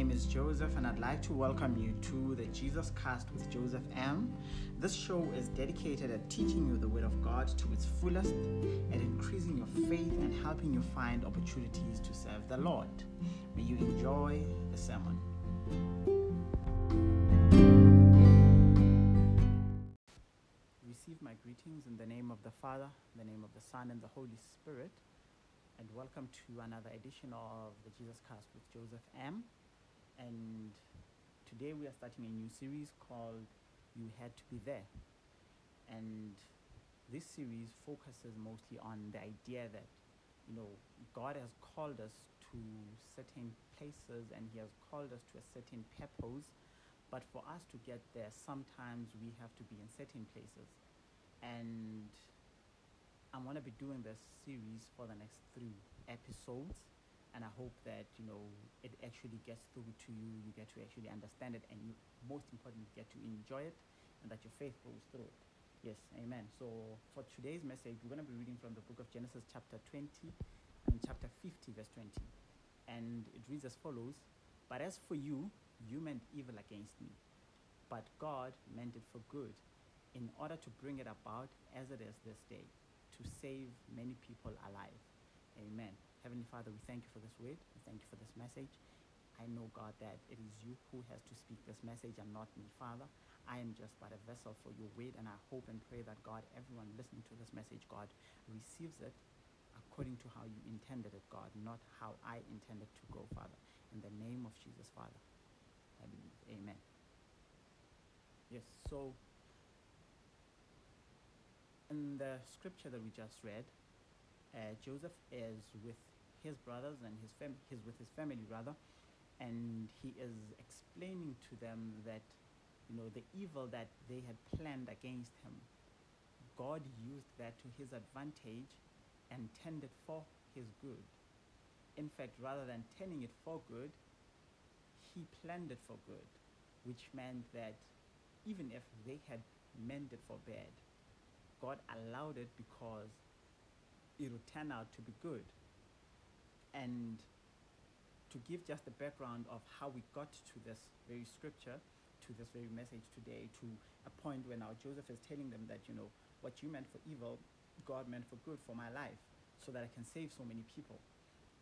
name is Joseph, and I'd like to welcome you to the Jesus Cast with Joseph M. This show is dedicated at teaching you the Word of God to its fullest, at increasing your faith and helping you find opportunities to serve the Lord. May you enjoy the sermon. Receive my greetings in the name of the Father, the name of the Son, and the Holy Spirit and welcome to another edition of the Jesus Cast with Joseph M. And today we are starting a new series called You Had to Be There. And this series focuses mostly on the idea that, you know, God has called us to certain places and He has called us to a certain purpose. But for us to get there, sometimes we have to be in certain places. And I'm going to be doing this series for the next three episodes, and I hope that you know it actually gets through to you. You get to actually understand it, and you, most importantly, get to enjoy it, and that your faith grows through it. Yes, Amen. So for today's message, we're going to be reading from the book of Genesis, chapter 20, and chapter 50, verse 20, and it reads as follows: But as for you, you meant evil against me, but God meant it for good, in order to bring it about as it is this day to save many people alive. Amen. Heavenly Father, we thank you for this word. We thank you for this message. I know, God, that it is you who has to speak this message and not me, Father. I am just but a vessel for your word, and I hope and pray that, God, everyone listening to this message, God, receives it according to how you intended it, God, not how I intended to go, Father. In the name of Jesus, Father, I believe. Amen. Yes, so in the scripture that we just read, uh, Joseph is with his brothers and his fam- he's with his family rather, and he is explaining to them that you know the evil that they had planned against him, God used that to his advantage and turned it for his good. In fact, rather than turning it for good, he planned it for good, which meant that even if they had meant it for bad, God allowed it because it would turn out to be good. And to give just the background of how we got to this very scripture, to this very message today, to a point where now Joseph is telling them that, you know, what you meant for evil, God meant for good for my life, so that I can save so many people.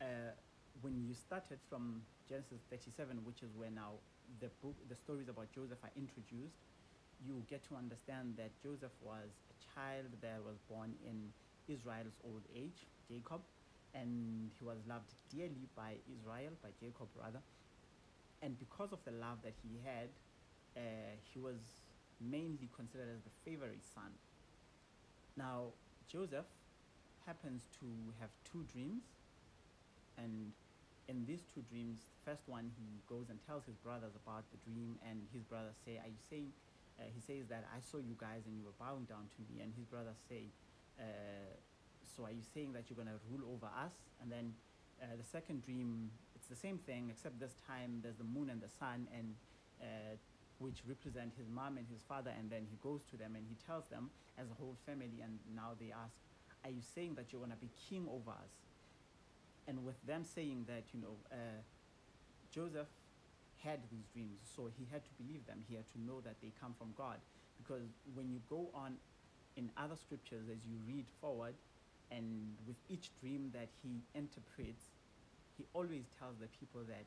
Uh, when you started from Genesis 37, which is where now the book, the stories about Joseph are introduced, you get to understand that Joseph was a child that was born in Israel's old age, Jacob, and he was loved dearly by Israel, by Jacob rather. And because of the love that he had, uh, he was mainly considered as the favorite son. Now, Joseph happens to have two dreams, and in these two dreams, the first one he goes and tells his brothers about the dream, and his brothers say, "Are you saying?" Uh, he says that I saw you guys and you were bowing down to me, and his brothers say, uh, "So are you saying that you're going to rule over us?" And then uh, the second dream, it's the same thing, except this time there's the moon and the sun, and uh, which represent his mom and his father, and then he goes to them and he tells them as a whole family, and now they ask, "Are you saying that you're going to be king over us?" And with them saying that, you know, uh, Joseph had these dreams, so he had to believe them. He had to know that they come from God, because when you go on in other scriptures as you read forward, and with each dream that he interprets, he always tells the people that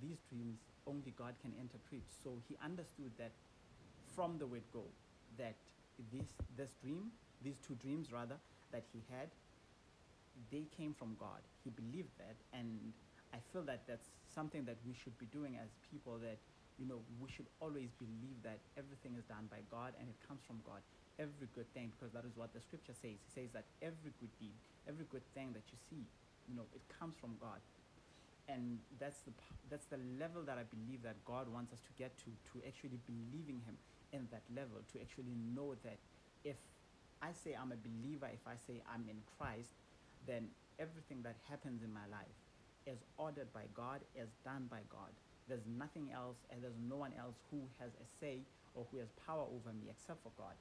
these dreams only God can interpret. So he understood that from the word go, that this this dream, these two dreams rather, that he had, they came from God. He believed that, and I feel that that's something that we should be doing as people. That you know we should always believe that everything is done by God and it comes from God. Every good thing, because that is what the scripture says. It says that every good deed, every good thing that you see, you know, it comes from God and that's the that's the level that I believe that God wants us to get to to actually believing Him in that level to actually know that if I say I'm a believer, if I say I'm in Christ, then everything that happens in my life is ordered by God, is done by God. There's nothing else, and there's no one else who has a say or who has power over me except for God.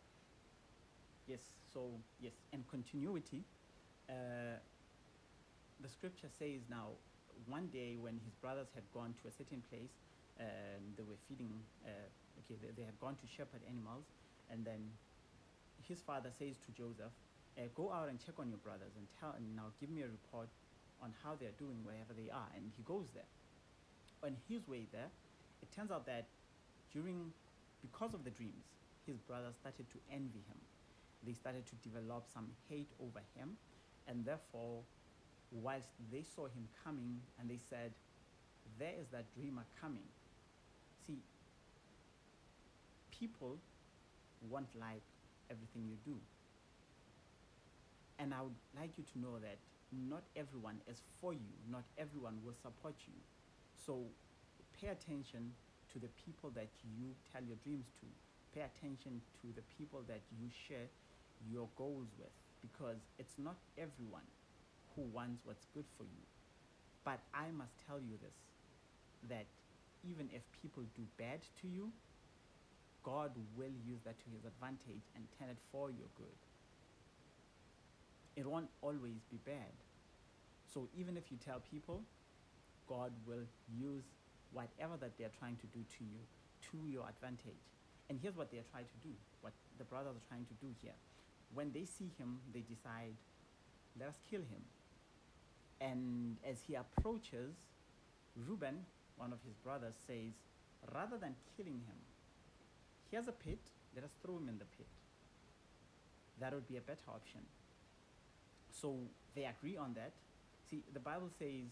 Yes, so yes, and continuity, uh, the scripture says now one day when his brothers had gone to a certain place, they were feeding, uh, okay, they, they had gone to shepherd animals, and then his father says to Joseph, uh, go out and check on your brothers and tell, and now give me a report on how they're doing wherever they are. And he goes there. On his way there, it turns out that during, because of the dreams, his brothers started to envy him. They started to develop some hate over him, and therefore, whilst they saw him coming and they said, There is that dreamer coming. See, people won't like everything you do. And I would like you to know that not everyone is for you, not everyone will support you. So pay attention to the people that you tell your dreams to. Pay attention to the people that you share your goals with because it's not everyone who wants what's good for you. But I must tell you this that even if people do bad to you, God will use that to his advantage and turn it for your good it won't always be bad. So even if you tell people, God will use whatever that they're trying to do to you to your advantage. And here's what they're trying to do, what the brothers are trying to do here. When they see him, they decide, let us kill him. And as he approaches, Reuben, one of his brothers, says, rather than killing him, here's a pit, let us throw him in the pit. That would be a better option. So they agree on that. See, the Bible says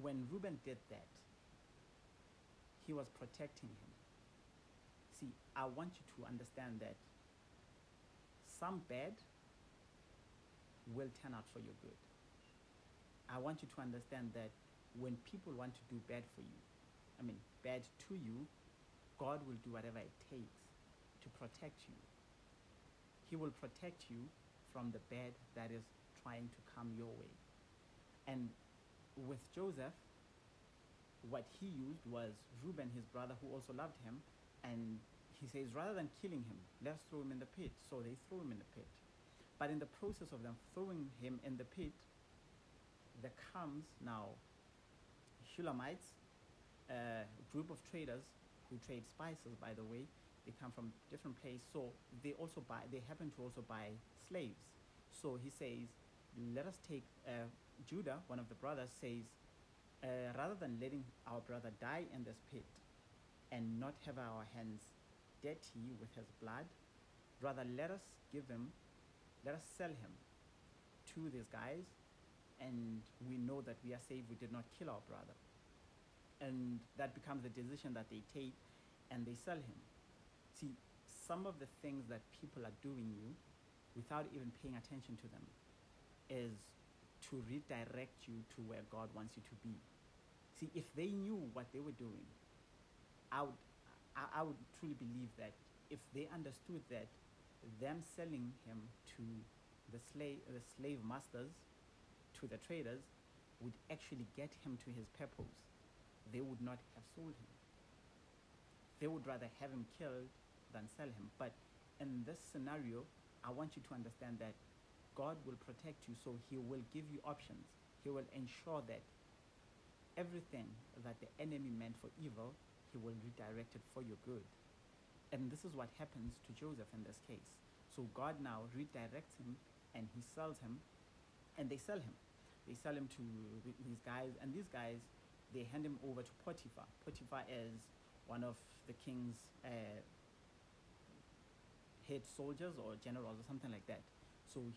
when Reuben did that, he was protecting him. See, I want you to understand that some bad will turn out for your good. I want you to understand that when people want to do bad for you, I mean, bad to you, God will do whatever it takes to protect you. He will protect you from the bad that is trying to come your way. And with Joseph, what he used was Reuben, his brother, who also loved him, and he says, rather than killing him, let's throw him in the pit. So they throw him in the pit. But in the process of them throwing him in the pit, there comes now Shulamites, a group of traders who trade spices, by the way. They come from different place, so they also buy. They happen to also buy slaves. So he says, let us take uh, Judah, one of the brothers, says, uh, rather than letting our brother die in this pit and not have our hands dirty with his blood, rather let us give him, let us sell him to these guys, and we know that we are safe, we did not kill our brother. And that becomes the decision that they take, and they sell him. See, some of the things that people are doing you without even paying attention to them is to redirect you to where God wants you to be. See, if they knew what they were doing, I would, I, I would truly believe that if they understood that them selling him to the slave, the slave masters, to the traders, would actually get him to his purpose, they would not have sold him. They would rather have him killed than sell him. But in this scenario, I want you to understand that God will protect you, so He will give you options. He will ensure that everything that the enemy meant for evil, He will redirect it for your good. And this is what happens to Joseph in this case. So God now redirects him and He sells him, and they sell him. They sell him to these guys, and these guys, they hand him over to Potiphar. Potiphar is one of the king's uh, head soldiers or generals or something like that. So he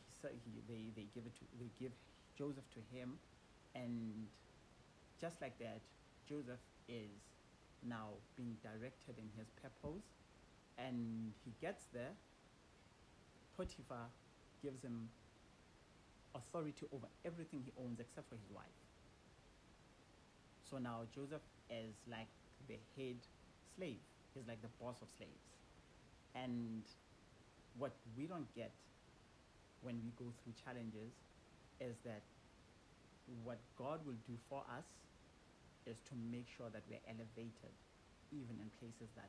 he, they, they give it to they give Joseph to him, and just like that, Joseph is now being directed in his purpose, and he gets there. Potiphar gives him authority over everything he owns except for his wife. So now Joseph is like the head slave. He's like the boss of slaves. And what we don't get when we go through challenges is that what God will do for us is to make sure that we're elevated even in places that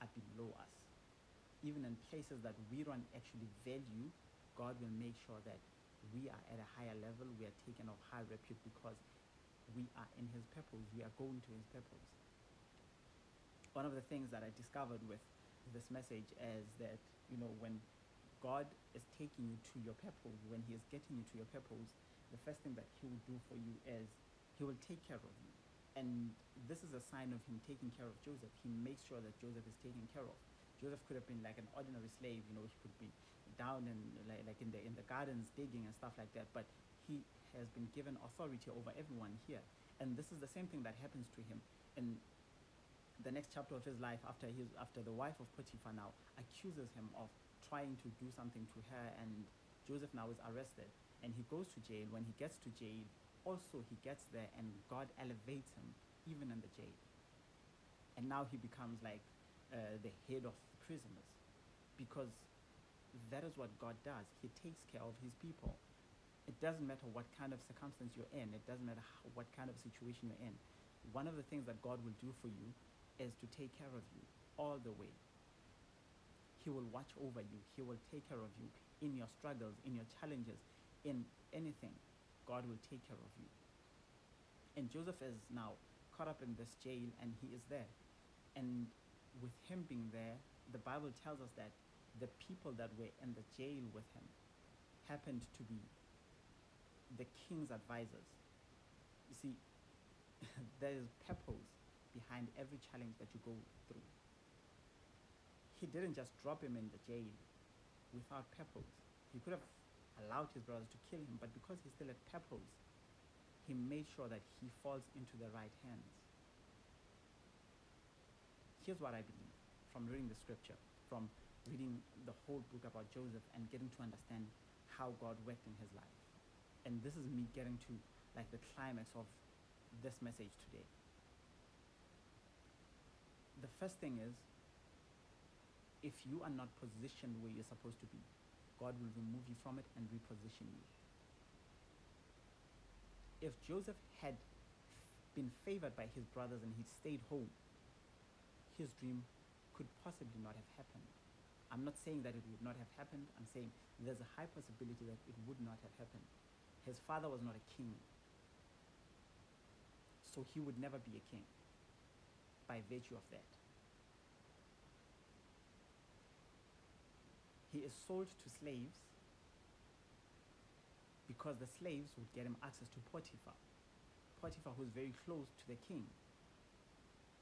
are below us. Even in places that we don't actually value, God will make sure that we are at a higher level, we are taken of high repute because we are in his purpose. We are going to his purpose. One of the things that I discovered with this message is that, you know, when God is taking you to your purpose, when he is getting you to your purpose, the first thing that he will do for you is he will take care of you. And this is a sign of him taking care of Joseph. He makes sure that Joseph is taken care of. Joseph could have been like an ordinary slave, you know, he could be down in like, like in the in the gardens digging and stuff like that, but he has been given authority over everyone here. And this is the same thing that happens to him in the next chapter of his life after his after the wife of Potiphar now accuses him of trying to do something to her and Joseph now is arrested and he goes to jail. When he gets to jail, also he gets there and God elevates him even in the jail. And now he becomes like uh, the head of the prisoners because that is what God does. He takes care of his people. It doesn't matter what kind of circumstance you're in, it doesn't matter how, what kind of situation you're in. One of the things that God will do for you is to take care of you all the way. He will watch over you, He will take care of you in your struggles, in your challenges, in anything. God will take care of you. And Joseph is now caught up in this jail and he is there. And with him being there, the Bible tells us that the people that were in the jail with him happened to be the king's advisors. You see, there is purpose behind every challenge that you go through. He didn't just drop him in the jail without purpose. He could have allowed his brothers to kill him, but because he still had purpose, he made sure that he falls into the right hands. Here's what I believe from reading the scripture, from reading the whole book about Joseph and getting to understand how God worked in his life. And this is me getting to like the climax of this message today. The first thing is if you are not positioned where you're supposed to be, God will remove you from it and reposition you. If Joseph had been favored by his brothers and he'd stayed home, his dream could possibly not have happened. I'm not saying that it would not have happened. I'm saying there's a high possibility that it would not have happened. His father was not a king. So he would never be a king by virtue of that. He is sold to slaves because the slaves would get him access to Potiphar. Potiphar, who's very close to the king.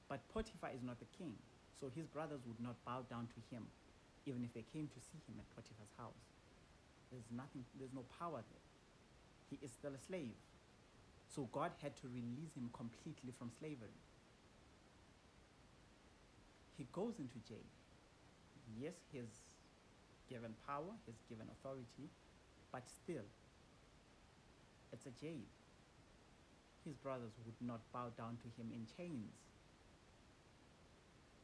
But Potiphar is not the king, so his brothers would not bow down to him, even if they came to see him at Potiphar's house. There's nothing, there's no power there. He is still a slave. So God had to release him completely from slavery. He goes into jail. Yes, he's given power, he's given authority, but still, it's a jail. His brothers would not bow down to him in chains.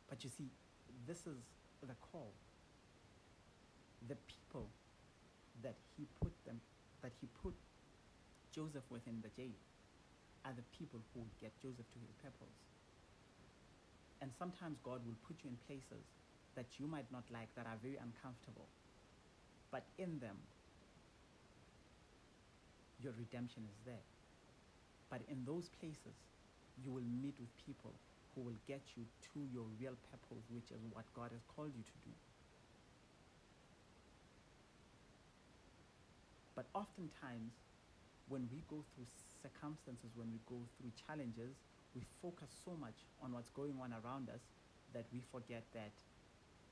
But you see, this is the call. The people that he put them, that he put Joseph within the jail, are the people who would get Joseph to his purpose. And sometimes God will put you in places that you might not like, that are very uncomfortable. But in them, your redemption is there. But in those places, you will meet with people who will get you to your real purpose, which is what God has called you to do. But oftentimes, when we go through circumstances, when we go through challenges, we focus so much on what's going on around us that we forget that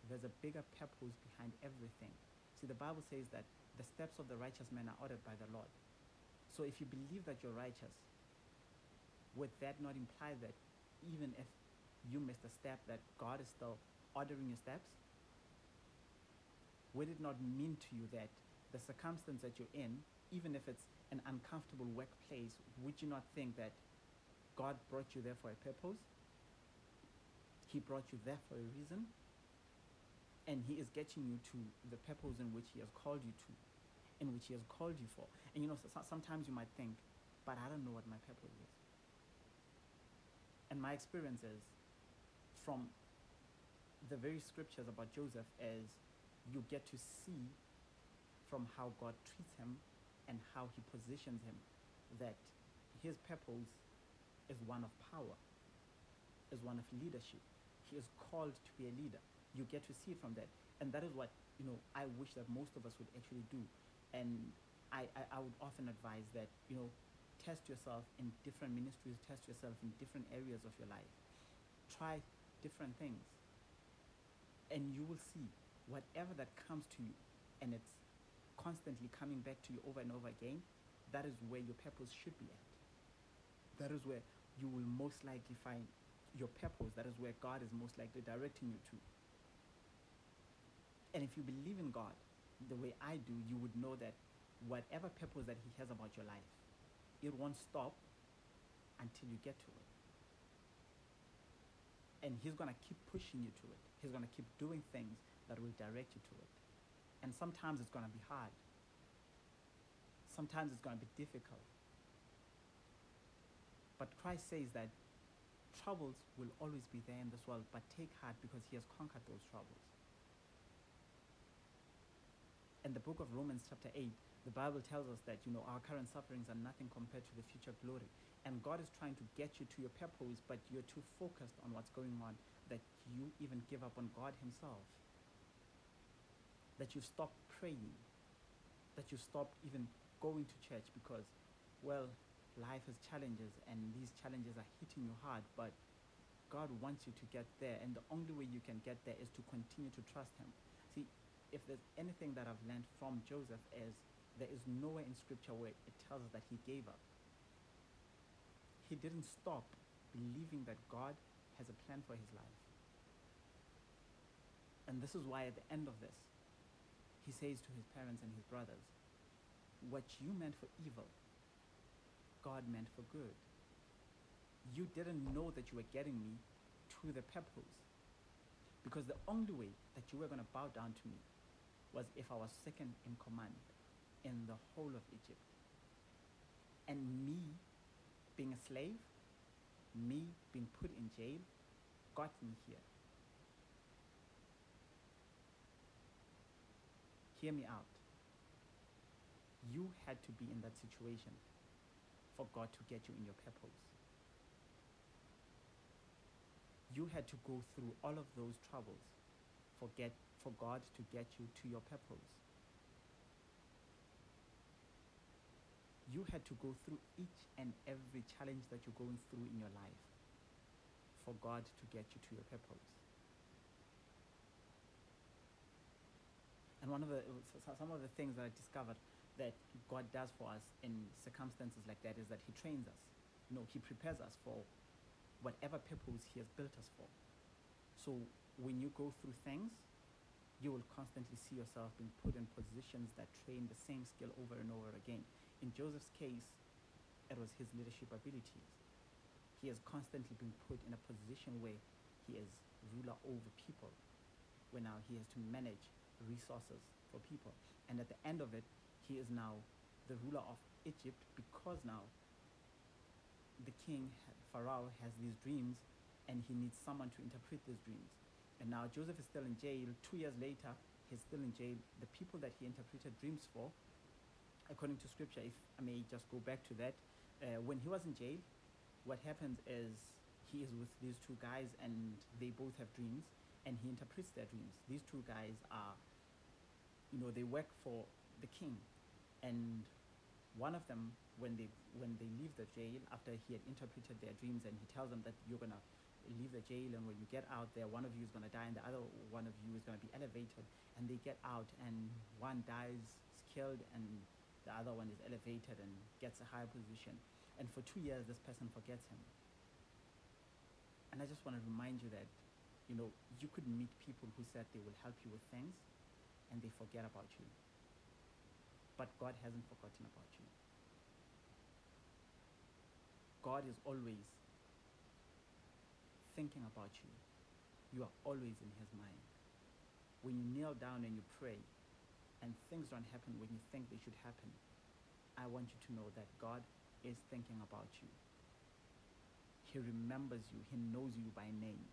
there's a bigger purpose behind everything. See, the Bible says that the steps of the righteous man are ordered by the Lord. So if you believe that you're righteous, would that not imply that even if you missed a step, that God is still ordering your steps? Would it not mean to you that the circumstance that you're in, even if it's an uncomfortable workplace, would you not think that God brought you there for a purpose? He brought you there for a reason? And He is getting you to the purpose in which He has called you to, in which He has called you for. And you know, so, sometimes you might think, but I don't know what my purpose is. And my experience is from the very scriptures about Joseph is you get to see from how God treats him and how he positions him that his purpose is one of power, is one of leadership. He is called to be a leader. You get to see it from that. And that is what, you know, I wish that most of us would actually do. And I, I, I would often advise that, you know, test yourself in different ministries, test yourself in different areas of your life. Try different things. And you will see whatever that comes to you and it's constantly coming back to you over and over again, that is where your purpose should be at. That is where you will most likely find your purpose. That is where God is most likely directing you to. And if you believe in God the way I do, you would know that whatever purpose that He has about your life, it won't stop until you get to it. And He's going to keep pushing you to it. He's going to keep doing things that will direct you to it. And sometimes it's going to be hard. Sometimes it's going to be difficult. But Christ says that troubles will always be there in this world, but take heart because He has conquered those troubles. In the book of Romans, chapter 8, the Bible tells us that you know our current sufferings are nothing compared to the future glory. And God is trying to get you to your purpose, but you're too focused on what's going on that you even give up on God Himself. That you stop praying. That you stop even going to church because, well, life has challenges and these challenges are hitting you hard, but God wants you to get there. And the only way you can get there is to continue to trust Him. See, if there's anything that I've learned from Joseph is there is nowhere in scripture where it tells us that he gave up. He didn't stop believing that God has a plan for his life. And this is why at the end of this, he says to his parents and his brothers, What you meant for evil, God meant for good. You didn't know that you were getting me to the purpose. Because the only way that you were going to bow down to me was if I was second in command in the whole of Egypt. And me being a slave, me being put in jail, got me here. Hear me out. You had to be in that situation for God to get you in your purpose. You had to go through all of those troubles for, get, for God to get you to your purpose. You had to go through each and every challenge that you're going through in your life for God to get you to your purpose. And one of the some of the things that I discovered that God does for us in circumstances like that is that He trains us. You know, He prepares us for whatever purpose He has built us for. So when you go through things, you will constantly see yourself being put in positions that train the same skill over and over again. In Joseph's case, it was his leadership abilities. He has constantly been put in a position where he is ruler over people, where now he has to manage resources for people. And at the end of it, he is now the ruler of Egypt because now the king, Pharaoh, has these dreams and he needs someone to interpret these dreams. And now Joseph is still in jail. Two years later, he's still in jail. The people that he interpreted dreams for according to scripture, if I may just go back to that, uh, when he was in jail, what happens is he is with these two guys and they both have dreams and he interprets their dreams. These two guys are, you know, they work for the king. And one of them, when they, when they leave the jail, after he had interpreted their dreams and he tells them that you're going to leave the jail and when you get out there, one of you is going to die and the other one of you is going to be elevated. And they get out and one dies, is killed, and the other one is elevated and gets a higher position. And for two years, this person forgets him. And I just want to remind you that, you know, you could meet people who said they will help you with things and they forget about you. But God hasn't forgotten about you. God is always thinking about you. You are always in His mind. When you kneel down and you pray, and things don't happen when you think they should happen, I want you to know that God is thinking about you. He remembers you, He knows you by name.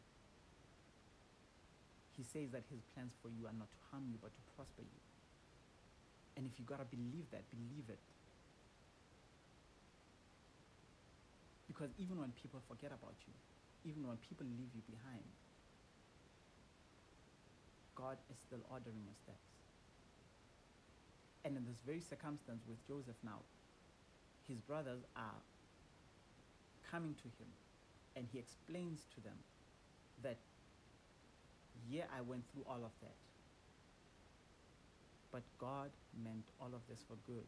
He says that His plans for you are not to harm you, but to prosper you. And if you gotta believe that, believe it. Because even when people forget about you, even when people leave you behind, God is still ordering your steps. And in this very circumstance with Joseph now, his brothers are coming to him and he explains to them that, yeah, I went through all of that. But God meant all of this for good.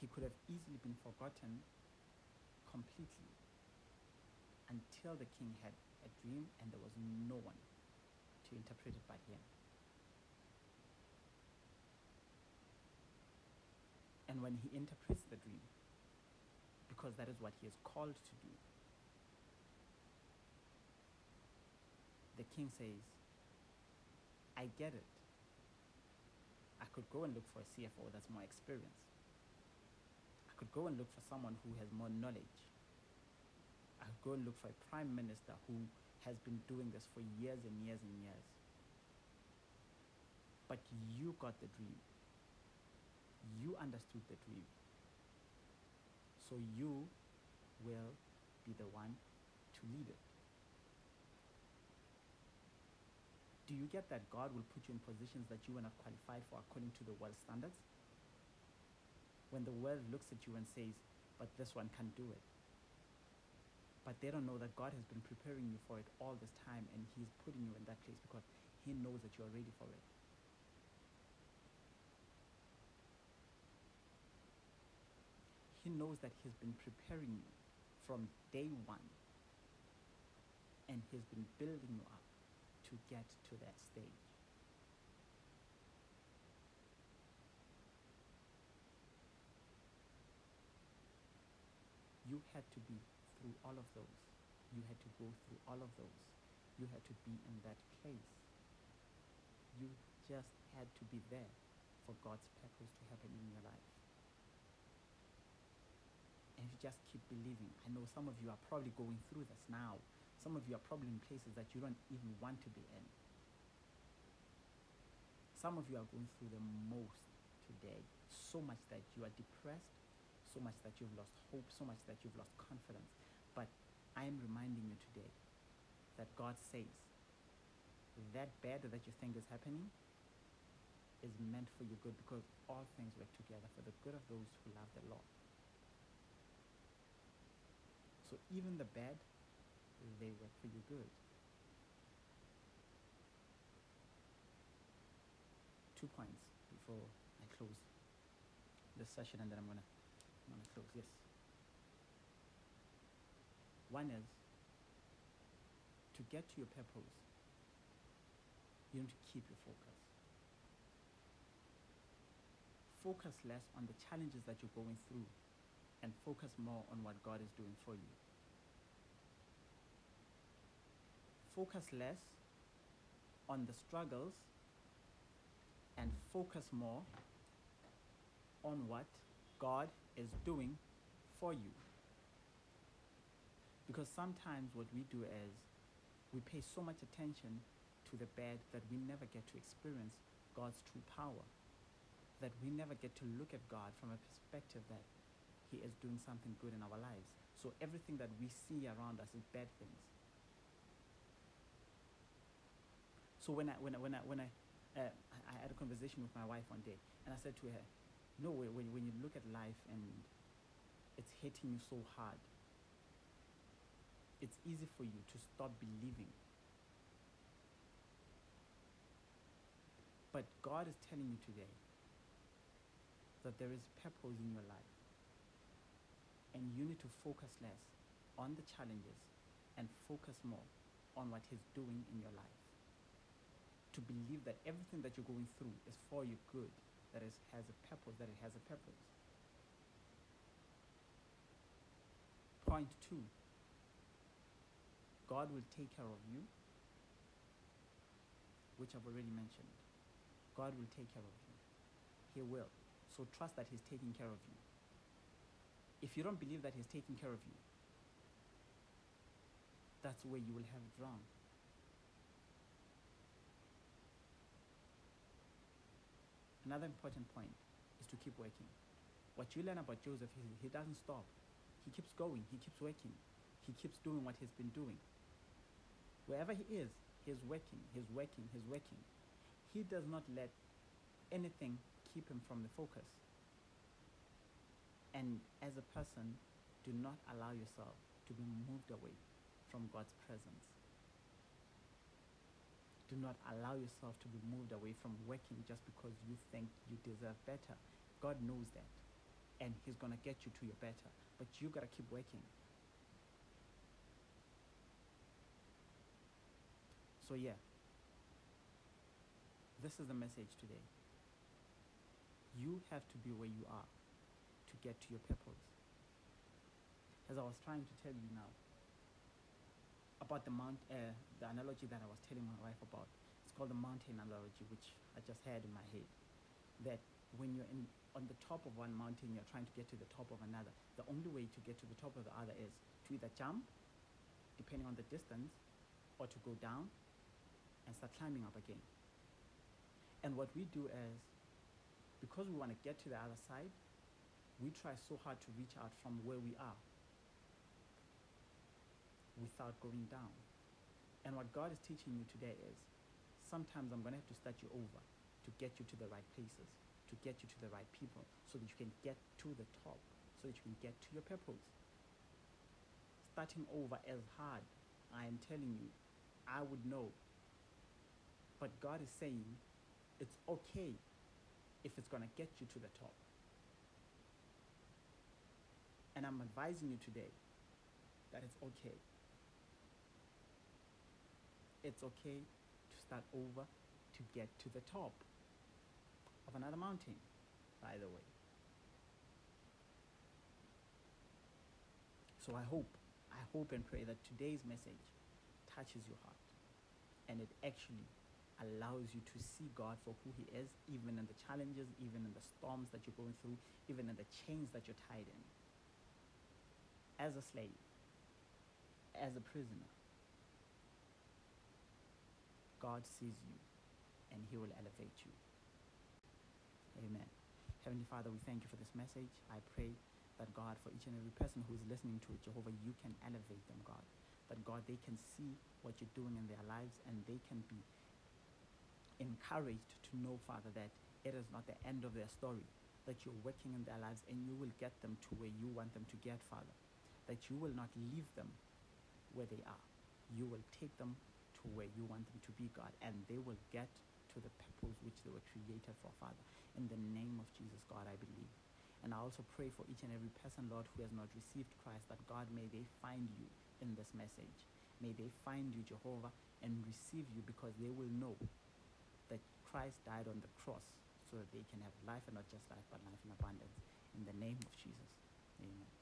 He could have easily been forgotten completely until the king had a dream and there was no one to interpret it but him. And when he interprets the dream, because that is what he is called to do, the king says, I get it. I could go and look for a CFO that's more experienced. Could go and look for someone who has more knowledge. I could go and look for a prime minister who has been doing this for years and years and years. But you got the dream. You understood the dream. So you will be the one to lead it. Do you get that God will put you in positions that you are not qualified for according to the world standards? When the world looks at you and says, but this one can't do it. But they don't know that God has been preparing you for it all this time and He's putting you in that place because He knows that you are ready for it. He knows that He's been preparing you from day one and He's been building you up to get to that stage. You had to be through all of those. You had to go through all of those. You had to be in that place. You just had to be there for God's purpose to happen in your life. And if you just keep believing, I know some of you are probably going through this now. Some of you are probably in places that you don't even want to be in. Some of you are going through the most today, so much that you are depressed, so much that you've lost hope, so much that you've lost confidence. But I am reminding you today that God says that bad that you think is happening is meant for your good because all things work together for the good of those who love the Lord. So even the bad, they work for your good. Two points before I close this session and then I'm gonna I'm Yes. One is to get to your purpose, you need to keep your focus. Focus less on the challenges that you're going through and focus more on what God is doing for you. Focus less on the struggles and focus more on what God is doing for you. Because sometimes what we do is we pay so much attention to the bad that we never get to experience God's true power. That we never get to look at God from a perspective that He is doing something good in our lives. So everything that we see around us is bad things. So when I when I when I when I uh, I had a conversation with my wife one day, and I said to her, "No, when when you look at life and it's hitting you so hard, it's easy for you to stop believing. But God is telling you today that there is purpose in your life. And you need to focus less on the challenges and focus more on what He's doing in your life. To believe that everything that you're going through is for your good, that it has a purpose, that it has a purpose. Point two God will take care of you, which I've already mentioned. God will take care of you. He will. So trust that He's taking care of you. If you don't believe that He's taking care of you, that's where you will have it. Another important point is to keep working. What you learn about Joseph is he doesn't stop. He keeps going, he keeps working, he keeps doing what he's been doing. Wherever he is, he's working, he's working, he's working. He does not let anything keep him from the focus. And as a person, do not allow yourself to be moved away from God's presence. Do not allow yourself to be moved away from working just because you think you deserve better. God knows that. And He's going to get you to your better. But you got to keep working. So, yeah. This is the message today. You have to be where you are to get to your purpose. As I was trying to tell you now about the mount, uh, the analogy that I was telling my wife about. It's called the mountain analogy, which I just had in my head. That when you're in, on the top of one mountain, you're trying to get to the top of another. The only way to get to the top of the other is to either jump, depending on the distance, or to go down and start climbing up again. And what we do is, because we want to get to the other side, we try so hard to reach out from where we are without going down. And what God is teaching you today is sometimes I'm going to have to start you over to get you to the right places, to get you to the right people, so that you can get to the top, so that you can get to your purpose. Starting over is hard. I am telling you, I would know. But God is saying it's okay if it's going to get you to the top. And I'm advising you today that it's okay. It's okay to start over to get to the top of another mountain, by the way. So I hope, I hope and pray that today's message touches your heart and it actually allows you to see God for who He is, even in the challenges, even in the storms that you're going through, even in the chains that you're tied in. As a slave, as a prisoner, God sees you and He will elevate you. Amen. Heavenly Father, we thank you for this message. I pray that God, for each and every person who is listening to it, Jehovah, you can elevate them, God. That God, they can see what you're doing in their lives and they can be encouraged to know, Father, that it is not the end of their story, that you're working in their lives and you will get them to where you want them to get, Father. That you will not leave them where they are. You will take them to where you want them to be, God, and they will get to the purpose which they were created for, Father. In the name of Jesus, God, I believe. And I also pray for each and every person, Lord, who has not received Christ, that God, may they find you in this message. May they find you, Jehovah, and receive you because they will know that Christ died on the cross so that they can have life and not just life, but life in abundance. In the name of Jesus. Amen.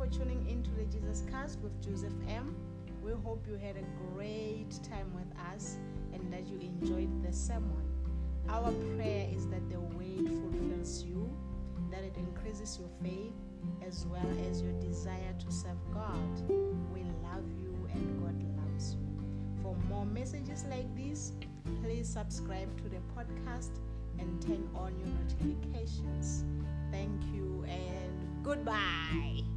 For tuning into the Jesus Cast with Joseph M. We hope you had a great time with us and that you enjoyed the sermon. Our prayer is that the word fulfills you, that it increases your faith, as well as your desire to serve God. We love you and God loves you. For more messages like this, please subscribe to the podcast and turn on your notifications. Thank you and goodbye.